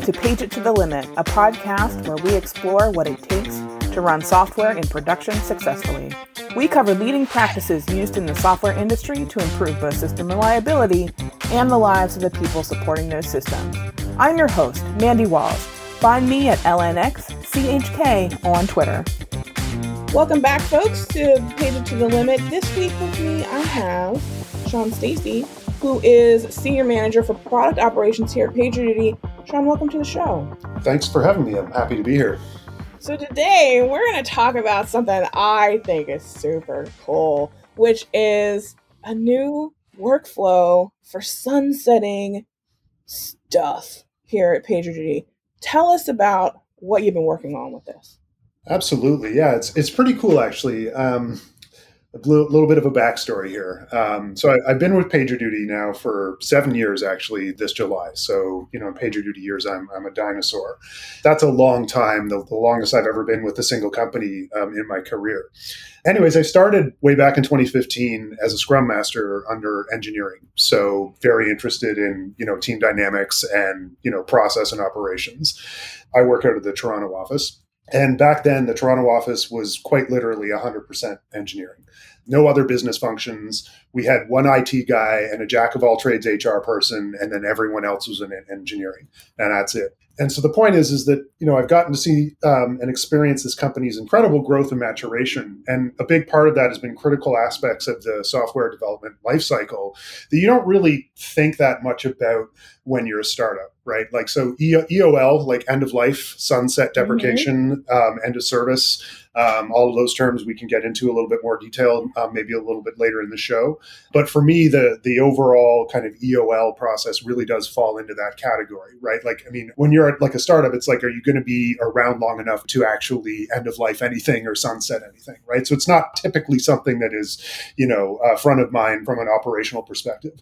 Welcome to Page It to the Limit, a podcast where we explore what it takes to run software in production successfully. We cover leading practices used in the software industry to improve both system reliability and the lives of the people supporting those systems. I'm your host, Mandy Walls. Find me at LNXCHK on Twitter. Welcome back, folks, to Page It to the Limit. This week with me, I have Sean Steacy, who is Senior Manager for Product Operations here at PagerDuty. Sean, welcome to the show. Thanks for having me. I'm happy to be here. So, today we're going to talk about something I think is super cool, which is a new workflow for sunsetting stuff here at PagerDuty. Tell us about what you've been working on with this. Absolutely, yeah, it's it's pretty cool actually. Um, a little bit of a backstory here. Um, so I, have been with PagerDuty now for seven years, actually, this July. So you know, PagerDuty years, I'm I'm a dinosaur. That's a long time, the, the longest I've ever been with a single company um, in my career. Anyways, I started way back in 2015 as a Scrum Master under engineering. So very interested in you know team dynamics and you know process and operations. I work out of the Toronto office. And back then, the Toronto office was quite literally 100% engineering. No other business functions. We had one IT guy and a jack of all trades HR person, and then everyone else was in engineering. And that's it. And so the point is, is that you know I've gotten to see um, and experience this company's incredible growth and maturation, and a big part of that has been critical aspects of the software development lifecycle that you don't really think that much about when you're a startup, right? Like so, EOL, like end of life, sunset deprecation, mm-hmm. um, end of service. Um, all of those terms we can get into a little bit more detail, um, maybe a little bit later in the show. But for me, the the overall kind of EOL process really does fall into that category, right? Like, I mean, when you're at like a startup, it's like, are you going to be around long enough to actually end of life anything or sunset anything, right? So it's not typically something that is, you know, uh, front of mind from an operational perspective.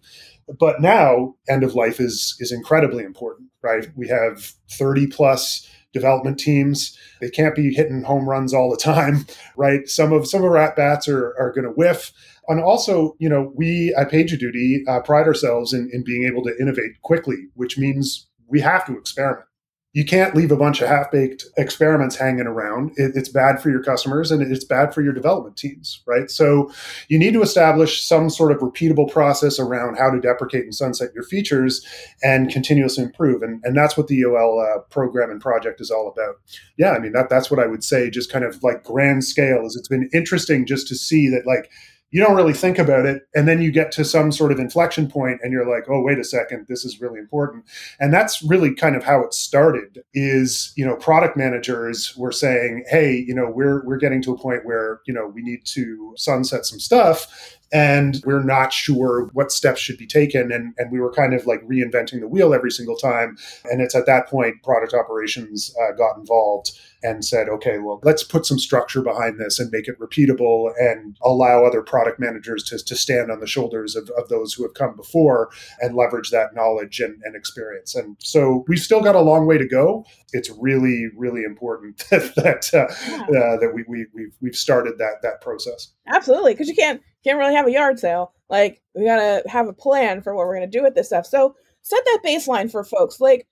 But now, end of life is is incredibly important, right? We have 30 plus development teams. They can't be hitting home runs all the time, right? Some of some of our at bats are, are going to whiff. And also, you know, we at PagerDuty uh, pride ourselves in, in being able to innovate quickly, which means we have to experiment you can't leave a bunch of half-baked experiments hanging around. It, it's bad for your customers and it's bad for your development teams right? So you need to establish some sort of repeatable process around how to deprecate and sunset your features and continuously improve. And, and that's what the eol uh, program and project is all about. Yeah i mean that, that's what i would say just kind of like grand scale is it's been interesting just to see that like you don't really think about it and then you get to some sort of inflection point and you're like oh wait a second this is really important. And that's really kind of how it started is you know product managers were saying hey you know we're we're getting to a point where you know we need to sunset some stuff and we're not sure what steps should be taken. And, and we were kind of like reinventing the wheel every single time. And it's at that point product operations uh, got involved and said okay well let's put some structure behind this and make it repeatable and allow other product managers to, to stand on the shoulders of, of those who have come before and leverage that knowledge and, and experience. And so we've still got a long way to go. It's really really important that that, uh, yeah. uh, that we, we, we've, we've started that that process. Absolutely because you can't can't really have a yard sale. Like we gotta have a plan for what we're gonna do with this stuff. So set that baseline for folks. Like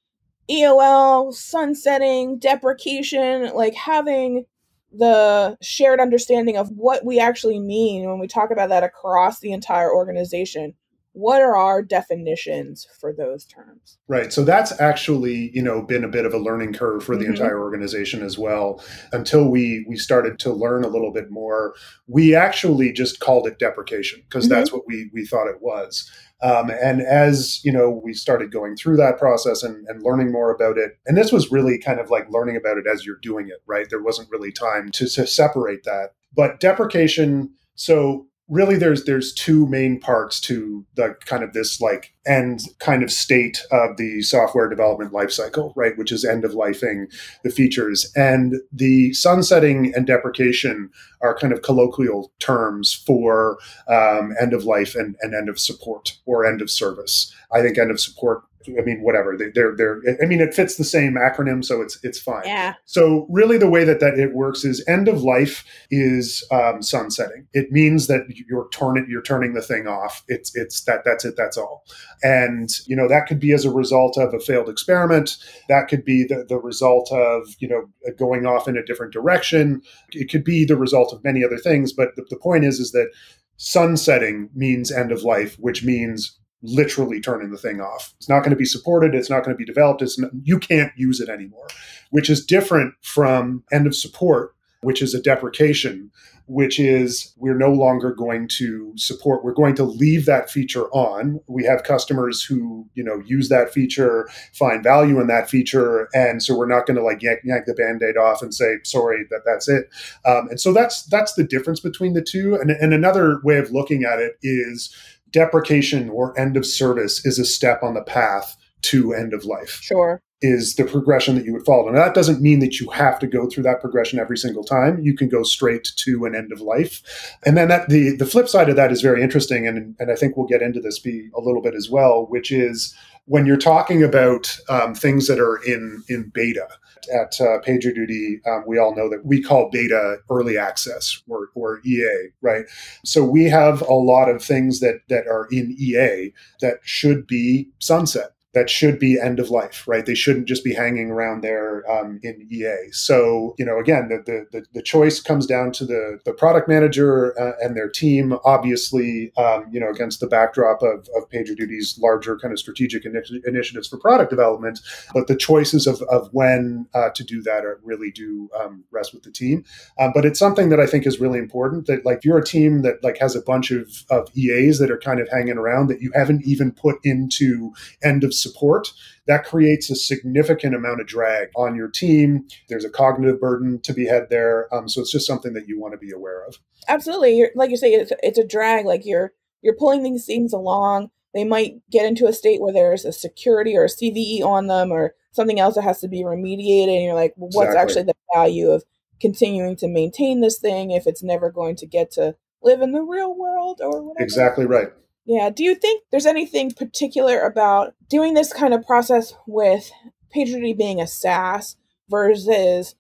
EOL, sunsetting, deprecation, like having the shared understanding of what we actually mean when we talk about that across the entire organization what are our definitions for those terms? Right so that's actually you know been a bit of a learning curve for the mm-hmm. entire organization as well until we we started to learn a little bit more. We actually just called it deprecation because mm-hmm. that's what we we thought it was. Um, and as you know we started going through that process and, and learning more about it and this was really kind of like learning about it as you're doing it right? There wasn't really time to, to separate that. But deprecation so really there's there's two main parts to the kind of this like end kind of state of the software development lifecycle right? Which is end of lifing the features. And the sunsetting and deprecation are kind of colloquial terms for um, end of life and, and end of support or end of service. I think end of support I mean, whatever. They, they're they're. I mean, it fits the same acronym, so it's it's fine. Yeah. So really, the way that that it works is end of life is um, sunsetting. It means that you're turning you're turning the thing off. It's it's that that's it. That's all. And you know that could be as a result of a failed experiment. That could be the the result of you know going off in a different direction. It could be the result of many other things. But the, the point is is that sunsetting means end of life, which means literally turning the thing off. It's not going to be supported. It's not going to be developed. It's not, you can't use it anymore, which is different from end of support, which is a deprecation, which is we're no longer going to support. We're going to leave that feature on. We have customers who you know use that feature, find value in that feature, and so we're not going to like yank, yank the band-aid off and say sorry that that's it. Um, and so that's that's the difference between the two. And, and another way of looking at it is deprecation or end of service is a step on the path to end of life. Sure. Is the progression that you would follow. And that doesn't mean that you have to go through that progression every single time. You can go straight to an end of life. And then that the the flip side of that is very interesting. And, and I think we'll get into this be a little bit as well, which is when you're talking about um, things that are in in beta at uh, PagerDuty, um, we all know that we call beta early access or, or EA, right? So we have a lot of things that that are in EA that should be sunset that should be end of life, right? They shouldn't just be hanging around there um, in EA. So, you know, again, the, the, the choice comes down to the, the product manager uh, and their team, obviously, um, you know, against the backdrop of, of PagerDuty's larger kind of strategic initi- initiatives for product development. But the choices of, of when uh, to do that are, really do um, rest with the team. Um, but it's something that I think is really important that like if you're a team that like has a bunch of, of EAs that are kind of hanging around that you haven't even put into end of support, that creates a significant amount of drag on your team. There's a cognitive burden to be had there. Um, so it's just something that you want to be aware of. Absolutely. You're, like you say, it's, it's a drag. Like you're you're pulling these things along. They might get into a state where there's a security or a CVE on them or something else that has to be remediated. And you're like, well, what's exactly. actually the value of continuing to maintain this thing if it's never going to get to live in the real world or whatever? Exactly right. Yeah. Do you think there's anything particular about doing this kind of process with PagerDuty being a SaaS versus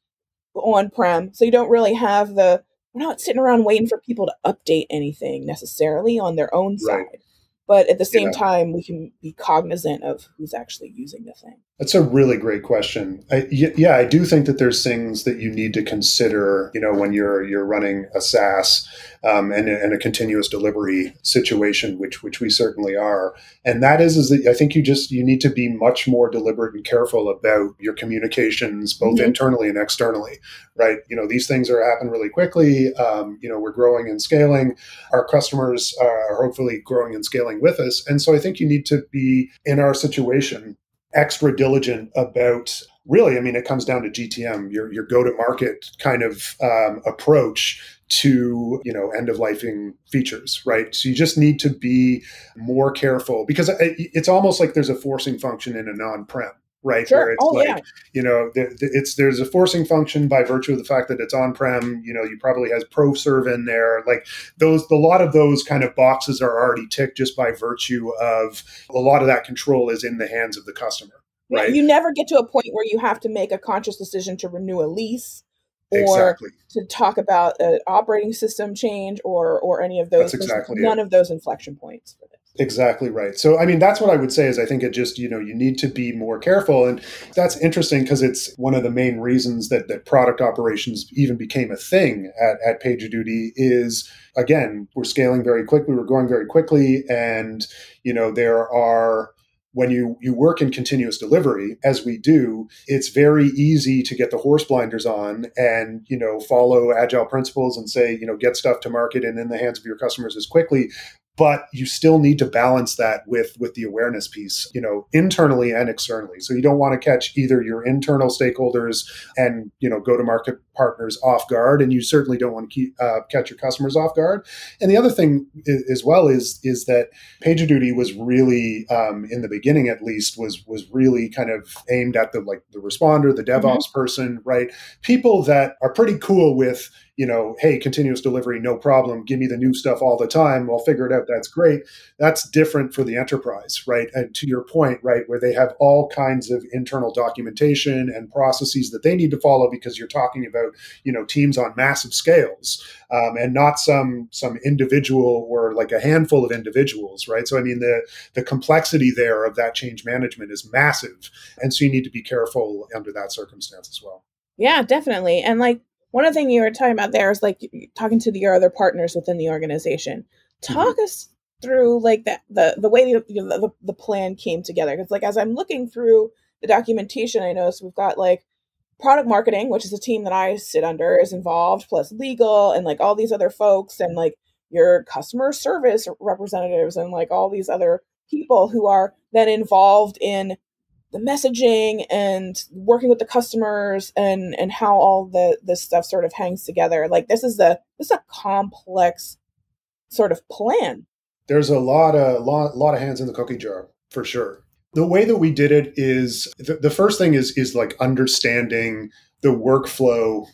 on prem? So you don't really have the, we're not sitting around waiting for people to update anything necessarily on their own side. But at the same yeah. time, we can be cognizant of who's actually using the thing. That's a really great question. I, yeah, I do think that there's things that you need to consider. You know, when you're you're running a SaaS um, and, and, a continuous delivery situation, which which we certainly are, and that is is that I think you just you need to be much more deliberate and careful about your communications, both mm-hmm. internally and externally. Right? You know, these things are happen really quickly. Um, you know, we're growing and scaling. Our customers are hopefully growing and scaling with us, and so I think you need to be in our situation extra diligent about really i mean it comes down to gtm your, your go-to-market kind of um, approach to you know end of lifing features right? So you just need to be more careful because it's almost like there's a forcing function in an on-prem right? Sure. Where it's oh, like, yeah. you know, it's there's a forcing function by virtue of the fact that it's on-prem. You know, you probably has ProServe in there. Like those, a lot of those kind of boxes are already ticked just by virtue of a lot of that control is in the hands of the customer. Right. You never get to a point where you have to make a conscious decision to renew a lease or exactly. to talk about an operating system change or or any of those. That's exactly none it. of those inflection points. Exactly right. So, I mean, that's what I would say is I think it just, you know, you need to be more careful. And that's interesting because it's one of the main reasons that, that product operations even became a thing at, at PagerDuty is, again, we're scaling very quickly, we're growing very quickly. And, you know, there are when you you work in continuous delivery as we do it's very easy to get the horse blinders on and you know follow agile principles and say you know get stuff to market and in the hands of your customers as quickly but you still need to balance that with with the awareness piece you know internally and externally. So you don't want to catch either your internal stakeholders and you know go to market partners off guard, and you certainly don't want to keep, uh, catch your customers off guard. And the other thing as well is is that PagerDuty was really um, in the beginning, at least, was was really kind of aimed at the like the responder, the DevOps mm-hmm. person, right? People that are pretty cool with you know, hey, continuous delivery, no problem. Give me the new stuff all the time. I'll figure it out. That's great. That's different for the enterprise, right? And to your point, right, where they have all kinds of internal documentation and processes that they need to follow because you're talking about, you know, teams on massive scales um, and not some some individual or like a handful of individuals, right? So I mean, the the complexity there of that change management is massive, and so you need to be careful under that circumstance as well. Yeah, definitely. And like one of the things you were talking about there is like talking to the, your other partners within the organization. Talk mm-hmm. us through like that the the way the, the, the plan came together because like as I'm looking through the documentation, I noticed we've got like product marketing, which is a team that I sit under, is involved, plus legal and like all these other folks and like your customer service representatives and like all these other people who are then involved in the messaging and working with the customers and and how all the this stuff sort of hangs together. Like this is a this is a complex sort of plan. There's a lot of lot, lot of hands in the cookie jar for sure the way that we did it is the, the first thing is is like understanding the workflow.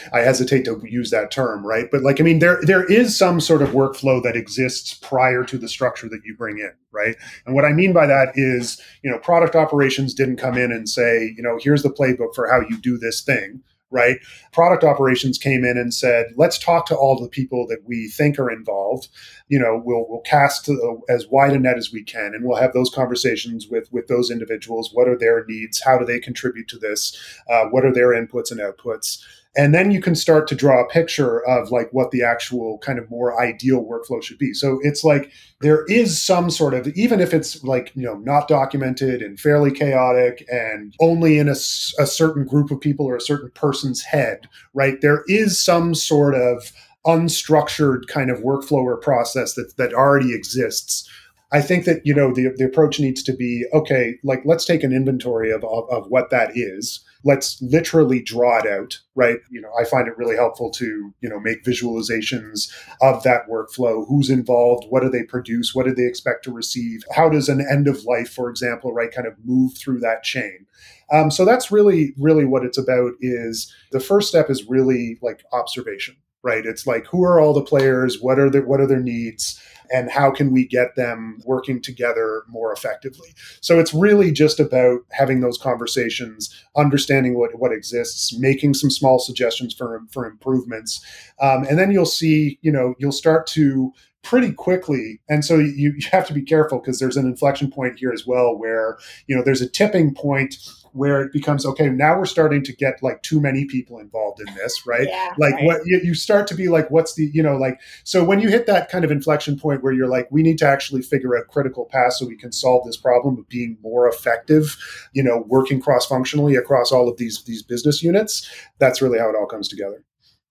I hesitate to use that term right? But like i mean there there is some sort of workflow that exists prior to the structure that you bring in right? And what i mean by that is you know product operations didn't come in and say you know here's the playbook for how you do this thing right? Product operations came in and said, let's talk to all the people that we think are involved. You know, we'll we'll cast as wide a net as we can, and we'll have those conversations with with those individuals. What are their needs? How do they contribute to this? Uh, what are their inputs and outputs? And then you can start to draw a picture of like what the actual kind of more ideal workflow should be. So it's like there is some sort of even if it's like you know not documented and fairly chaotic and only in a, a certain group of people or a certain person's head right? There is some sort of unstructured kind of workflow or process that that already exists. I think that you know the the approach needs to be okay. Like let's take an inventory of, of, of what that is, let's literally draw it out right? You know i find it really helpful to you know make visualizations of that workflow. Who's involved? What do they produce? What do they expect to receive? How does an end of life for example right kind of move through that chain? Um, so that's really really what it's about is the first step is really like observation right? It's like who are all the players? What are their what are their needs and how can we get them working together more effectively. So it's really just about having those conversations, understanding what, what exists, making some small suggestions for, for improvements. Um, and then you'll see, you know, you'll start to pretty quickly. And so you, you have to be careful because there's an inflection point here as well where you know there's a tipping point where it becomes okay now we're starting to get like too many people involved in this right? Yeah, like right. what you, you, start to be like what's the you know like so when you hit that kind of inflection point where you're like we need to actually figure out critical paths so we can solve this problem of being more effective you know working cross functionally across all of these these business units that's really how it all comes together.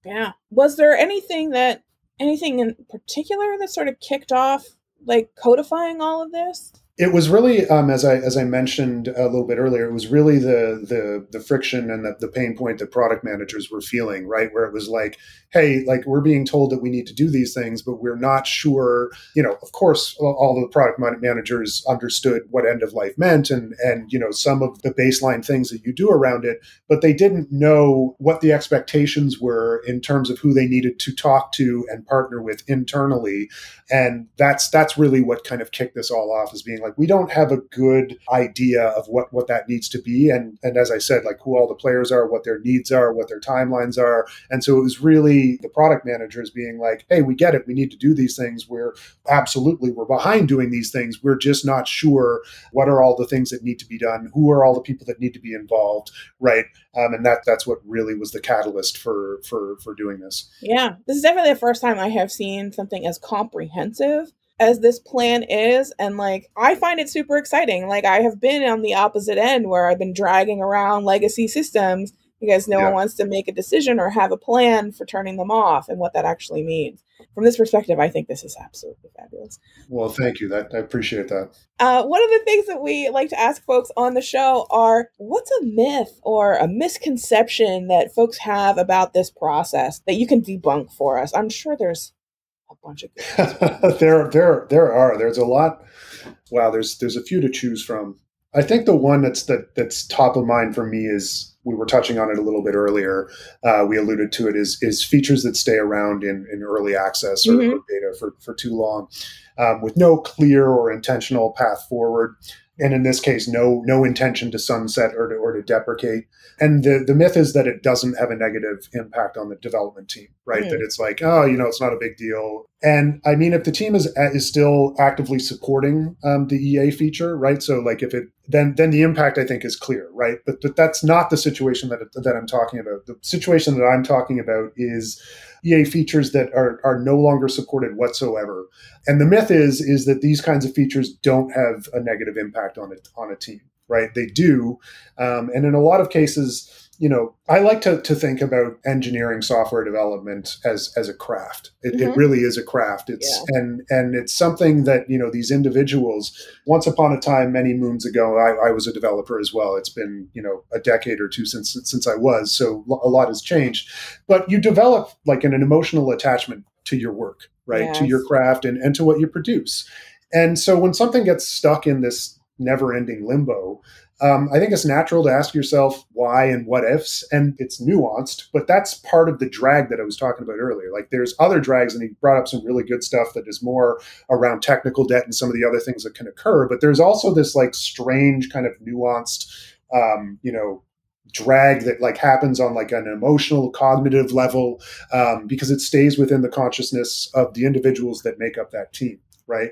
Yeah. Was there anything that anything in particular that sort of kicked off like codifying all of this it was really, um, as I as I mentioned a little bit earlier, it was really the the the friction and the, the pain point that product managers were feeling, right? Where it was like, hey, like we're being told that we need to do these things, but we're not sure. You know, of course, all the product managers understood what end of life meant, and and you know some of the baseline things that you do around it, but they didn't know what the expectations were in terms of who they needed to talk to and partner with internally, and that's that's really what kind of kicked this all off as being like we don't have a good idea of what what that needs to be, and and as I said, like who all the players are, what their needs are, what their timelines are, and so it was really the product managers being like, hey, we get it, we need to do these things. We're absolutely we're behind doing these things. We're just not sure what are all the things that need to be done, who are all the people that need to be involved, right? Um, and that that's what really was the catalyst for for for doing this. Yeah, this is definitely the first time I have seen something as comprehensive as this plan is and like i find it super exciting like i have been on the opposite end where i've been dragging around legacy systems because no Yeah. one wants to make a decision or have a plan for turning them off and what that actually means. From this perspective, I think this is absolutely fabulous. Well, thank you. That I appreciate that. Uh, one of the things that we like to ask folks on the show are what's a myth or a misconception that folks have about this process that you can debunk for us? I'm sure there's a bunch of there, there, there are. There's a lot. Wow, there's there's a few to choose from. I think the one that's that that's top of mind for me is we were touching on it a little bit earlier. Uh, we alluded to it is is features that stay around in, in early access or, Mhm. or beta for for too long, um, with no clear or intentional path forward. And in this case, no no intention to sunset or to, or to deprecate. And the, the myth is that it doesn't have a negative impact on the development team, right? Hmm. That it's like, oh, you know, it's not a big deal. And I mean, if the team is is still actively supporting um, the EA feature, right? So like if it then then the impact I think is clear, right? But but that's not the situation that that I'm talking about. The situation that I'm talking about is EA features that are are no longer supported whatsoever. And the myth is is that these kinds of features don't have a negative impact on it on a team, right? They do, um, and in a lot of cases, you know, I like to to think about engineering software development as as a craft. It, it Mhm. really is a craft. It's and and it's something that you know these individuals. Once upon a time, many moons ago, I, I was a developer as well. It's been you know a decade or two since since I was, so a lot has changed. But you develop like an, an emotional attachment to your work, right? To your craft and and to what you produce. And so when something gets stuck in this never-ending limbo, um, I think it's natural to ask yourself why and what ifs, and it's nuanced, but that's part of the drag that I was talking about earlier. Like there's other drags, and he brought up some really good stuff that is more around technical debt and some of the other things that can occur. But there's also this like strange kind of nuanced, um, you know, drag that like happens on like an emotional cognitive level um, because it stays within the consciousness of the individuals that make up that team right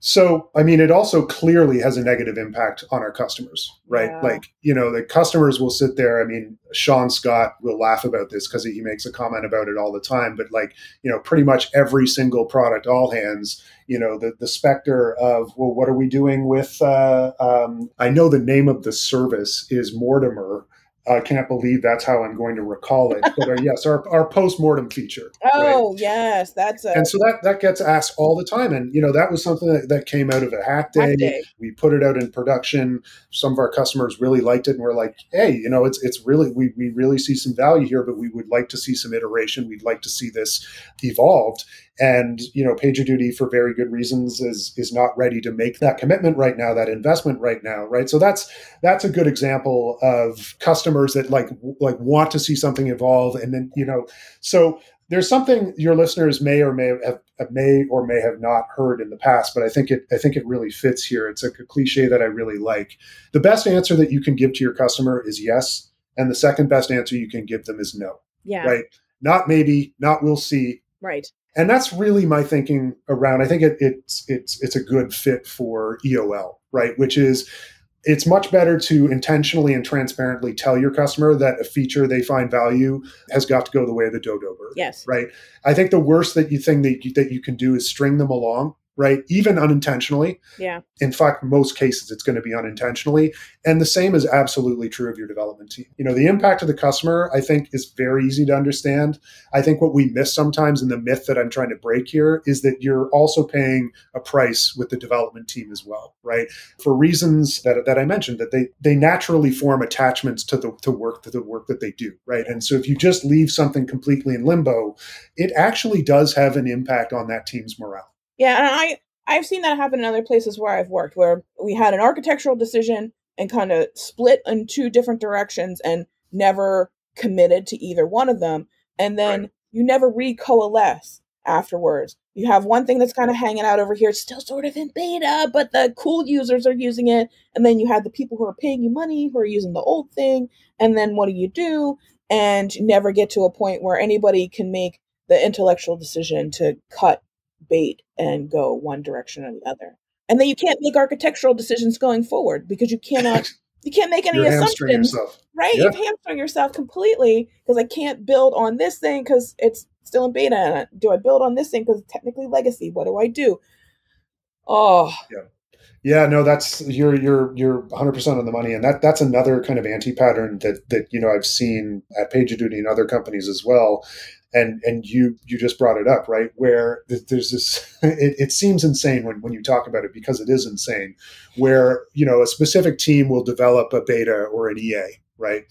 so i mean it also clearly has a negative impact on our customers right Yeah. like you know the customers will sit there i mean sean scott will laugh about this because he makes a comment about it all the time but like you know pretty much every single product all hands you know the the specter of well what are we doing with uh, um, i know the name of the service is mortimer I can't believe that's how I'm going to recall it. But uh, yes, our, our post mortem feature. right? Oh, yes, that's a And so that that gets asked all the time, and you know that was something that, that came out of a hack day. Hack day. We put it out in production. Some of our customers really liked it, and we're like, "Hey, you know, it's it's really we we really see some value here, but we would like to see some iteration. We'd like to see this evolved." And you know, PagerDuty for very good reasons is is not ready to make that commitment right now, that investment right now, right? So that's that's a good example of customers that like like want to see something evolve, and then you know, so there's something your listeners may or may have may or may have not heard in the past, but I think it I think it really fits here. It's a cliche that I really like. The best answer that you can give to your customer is yes, and the second best answer you can give them is no. yeah, Right? Not maybe, not we'll see. right. And that's really my thinking around. I think it, it's it's it's a good fit for EOL, right? Which is it's much better to intentionally and transparently tell your customer that a feature they find value has got to go the way of the dodo bird Yes. right? I think the worst that you thing that you, that you can do is string them along, right? Even unintentionally. Yeah. In fact, most cases it's going to be unintentionally, and the same is absolutely true of your development team. You know, the impact of the customer, I think, is very easy to understand. I think what we miss sometimes, and the myth that I'm trying to break here, is that you're also paying a price with the development team as well, right? For reasons that, that I mentioned, that they they naturally form attachments to the to work to the work that they do, right? And so if you just leave something completely in limbo, it actually does have an impact on that team's morale. Yeah, and I I've seen that happen in other places where I've worked, where we had an architectural decision and kind of split in two different directions and never committed to either one of them, and then Right. you never recoalesce afterwards. You have one thing that's kind of hanging out over here, it's still sort of in beta, but the cool users are using it, and then you have the people who are paying you money who are using the old thing, and then what do you do? And you never get to a point where anybody can make the intellectual decision to cut bait and go one direction or the other. And then you can't make architectural decisions going forward because you cannot you can't make any You're assumptions. Right? Yeah. You've hamstrung yourself completely because I can't build on this thing because it's still in beta. Do I build on this thing because it's technically legacy? What do I do? Oh, Yeah, no, that's you're you're you're 100 percent on the money, and that that's another kind of anti pattern that that you know I've seen at PagerDuty and other companies as well, and and you you just brought it up right? Where there's this it, it seems insane when when you talk about it because it is insane, where you know a specific team will develop a beta or an EA right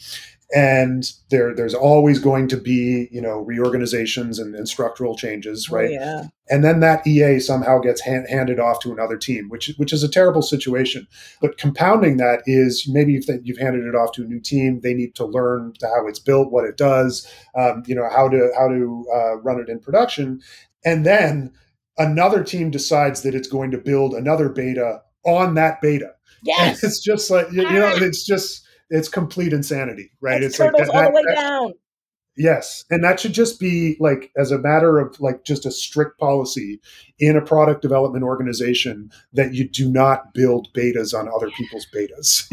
and there there's always going to be you know reorganizations and, and structural changes oh, right? oh, yeah. and then that ea somehow gets hand, handed off to another team which which is a terrible situation. But compounding that is maybe if you've handed it off to a new team they need to learn how it's built what it does um, you know how to how to uh, run it in production. And then another team decides that it's going to build another beta on that beta. Yes. And it's just like you, you know it's just it's complete insanity, right? It's, it's like that, all the way that, down. Yes, and that should just be like as a matter of like just a strict policy in a product development organization that you do not build betas on other people's betas.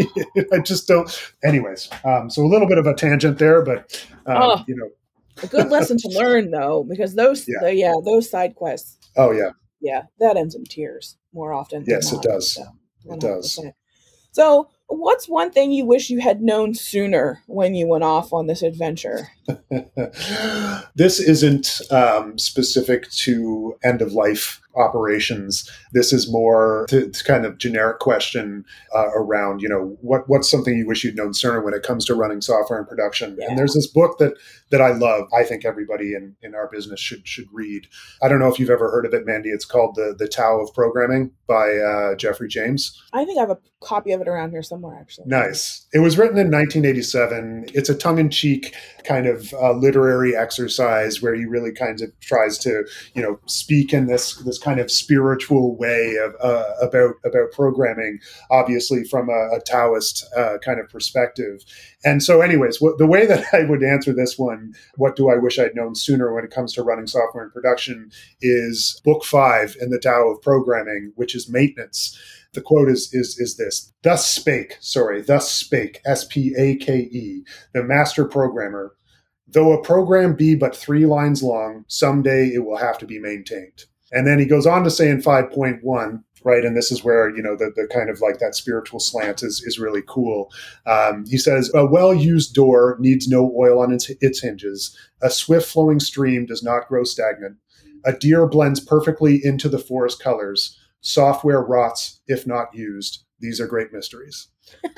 I just don't. Anyways, um, so a little bit of a tangent there, but um, oh, you know, a good lesson to learn though, because those yeah. The, yeah those side quests. Oh yeah, yeah, that ends in tears more often. Yes, it does. So, it does. So What's one thing you wish you had known sooner when you went off on this adventure? this isn't um, specific to end of life operations. This is more to, to kind of generic question uh, around, you know, what what's something you wish you'd known sooner when it comes to running software in production. Yeah. And there's this book that that I love. I think everybody in, in our business should should read. I don't know if you've ever heard of it, Mandy. It's called the the Tao of Programming by uh, Geoffrey James. I think I have a copy of it around here somewhere. Actually, nice. It was written in 1987. It's a tongue in cheek kind of uh, literary exercise where he really kind of tries to you know speak in this this kind of spiritual way of uh, about about programming, obviously from a, a Taoist uh, kind of perspective. And so, anyways, the way that I would answer this one, what do I wish I'd known sooner when it comes to running software in production, is book five in the Tao of Programming, which is maintenance the quote is is is this thus spake sorry thus spake s-p-a-k-e the master programmer though a program be but three lines long someday it will have to be maintained and then he goes on to say in 5.1, right, and this is where, you know, the, the kind of like that spiritual slant is, is really cool. Um, he says, a well used door needs no oil on its, its hinges. A swift flowing stream does not grow stagnant. A deer blends perfectly into the forest colors. Software rots if not used. These are great mysteries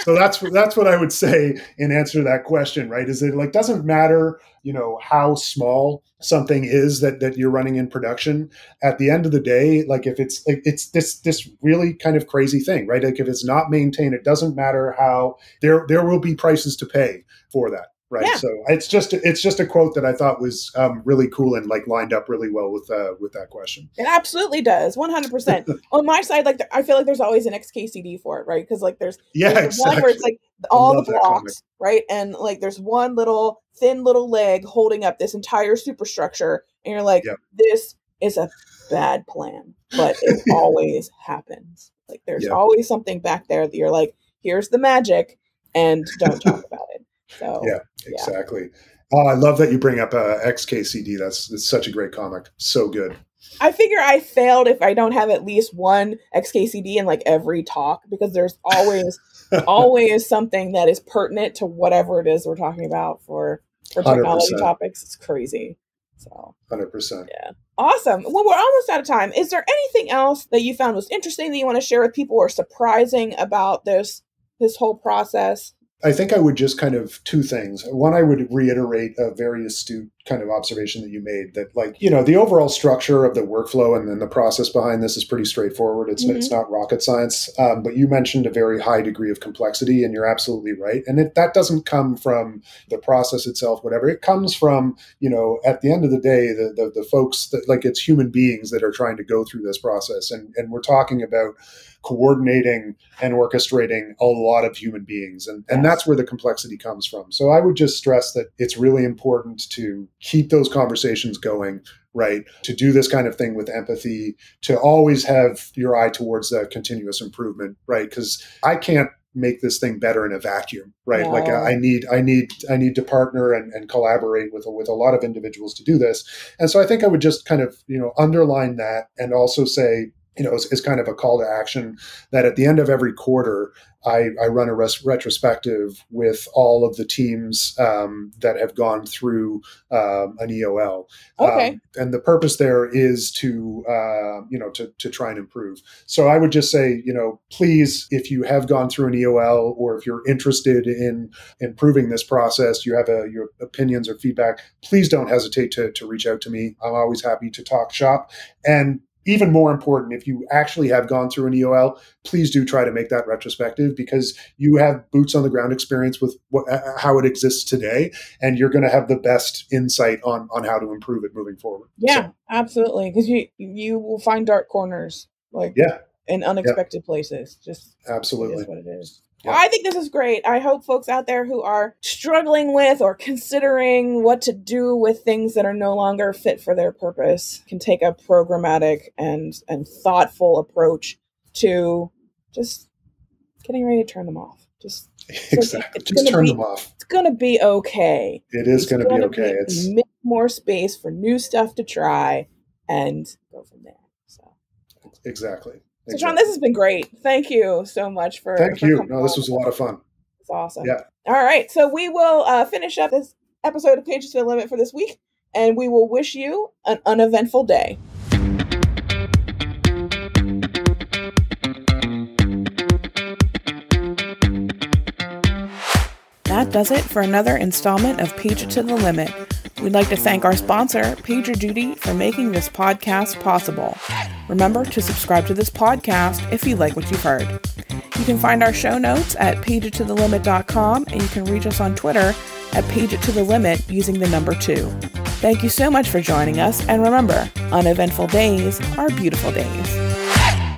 so that's that's what I would say in answer to that question, right? Is it like doesn't matter, you know, how small something is that that you're running in production. At the end of the day, like if it's like it's this this really kind of crazy thing, right? Like if it's not maintained, it doesn't matter how there there will be prices to pay for that right yeah. so it's just it's just a quote that i thought was um, really cool and like lined up really well with uh, with that question it absolutely does 100% on my side like i feel like there's always an xkcd for it right because like there's, yeah there's exactly. one where it's like all the blocks right and like there's one little thin little leg holding up this entire superstructure and you're like yep. this is a bad plan but it always happens like there's yep. always something back there that you're like here's the magic and don't talk about it so yeah, exactly. Yeah. Oh, I love that you bring up uh, XKCD. That's it's such a great comic. So good. I figure I failed if I don't have at least one XKCD in like every talk because there's always always something that is pertinent to whatever it is we're talking about for for technology 100%. topics. It's crazy. So 100%. Yeah. Awesome. Well, we're almost out of time. Is there anything else that you found was interesting that you want to share with people or surprising about this this whole process? I think I would just kind of two things. One, I would reiterate a very astute kind of observation that you made that, like, you know, the overall structure of the workflow and then the process behind this is pretty straightforward. It's mm-hmm. it's not rocket science. Um, but you mentioned a very high degree of complexity, and you're absolutely right. And it, that doesn't come from the process itself, whatever. It comes from, you know, at the end of the day, the the, the folks that like it's human beings that are trying to go through this process, and and we're talking about coordinating and orchestrating a lot of human beings. And, and that's where the complexity comes from. So I would just stress that it's really important to keep those conversations going, right? To do this kind of thing with empathy, to always have your eye towards that continuous improvement, right? Because I can't make this thing better in a vacuum right no. like I, need i need i need to partner and, and collaborate with with a lot of individuals to do this and so i think i would just kind of you know underline that and also say you know, is, is, kind of a call to action that at the end of every quarter, I, I run a res- retrospective with all of the teams um, that have gone through um, an EOL. Okay. Um, and the purpose there is to, uh, you know, to, to try and improve. So I would just say, you know, please, if you have gone through an EOL or if you're interested in improving this process, you have a, your opinions or feedback, please don't hesitate to, to reach out to me. I'm always happy to talk shop. And even more important, if you actually have gone through an EOL, please do try to make that retrospective because you have boots on the ground experience with what, uh, how it exists today, and you're going to have the best insight on on how to improve it moving forward. Yeah, so. absolutely, because you you will find dark corners like yeah in unexpected yeah. places. Just absolutely what it is. Yeah. I think this is great. I hope folks out there who are struggling with or considering what to do with things that are no longer fit for their purpose can take a programmatic and and thoughtful approach to just getting ready to turn them off. Just exactly. just turn be, them off. It's gonna be okay. It is gonna, gonna, be okay. Be, it's make more space for new stuff to try and go from there. So exactly. So, Sean, this has been great. Thank you so much for. Thank for you. No, this was a lot of fun. It's awesome. Yeah. All right. So we will uh, finish up this episode of Pages to the Limit for this week, and we will wish you an uneventful day. That does it for another installment of Page to the Limit. We'd like to thank our sponsor, PagerDuty, for making this podcast possible. Remember to subscribe to this podcast if you like what you've heard. You can find our show notes at pageittothelimit.com and you can reach us on Twitter at pageittothelimit using the number two. Thank you so much for joining us, and remember, uneventful days are beautiful days.